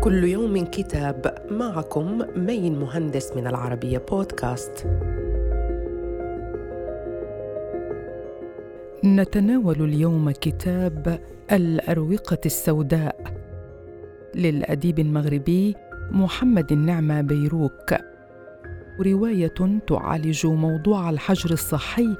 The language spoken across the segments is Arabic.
كل يوم كتاب معكم مين مهندس من العربية بودكاست. نتناول اليوم كتاب الأروقة السوداء. للأديب المغربي محمد النعمة بيروك. رواية تعالج موضوع الحجر الصحي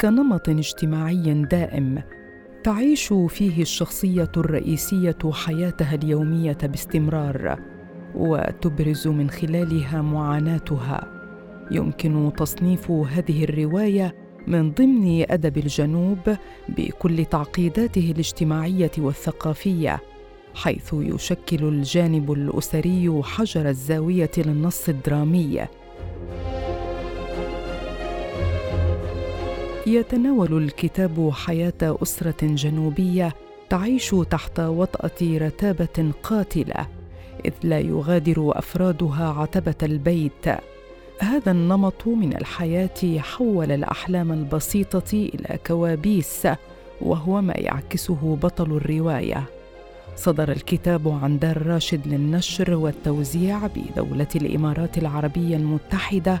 كنمط اجتماعي دائم. تعيش فيه الشخصية الرئيسية حياتها اليومية باستمرار وتبرز من خلالها معاناتها. يمكن تصنيف هذه الرواية من ضمن أدب الجنوب بكل تعقيداته الاجتماعية والثقافية حيث يشكل الجانب الأسري حجر الزاوية للنص الدرامي. يتناول الكتاب حياة أسرة جنوبية تعيش تحت وطأة رتابة قاتلة إذ لا يغادر أفرادها عتبة البيت. هذا النمط من الحياة حول الأحلام البسيطة إلى كوابيس وهو ما يعكسه بطل الرواية. صدر الكتاب عن دار راشد للنشر والتوزيع بدولة الإمارات العربية المتحدة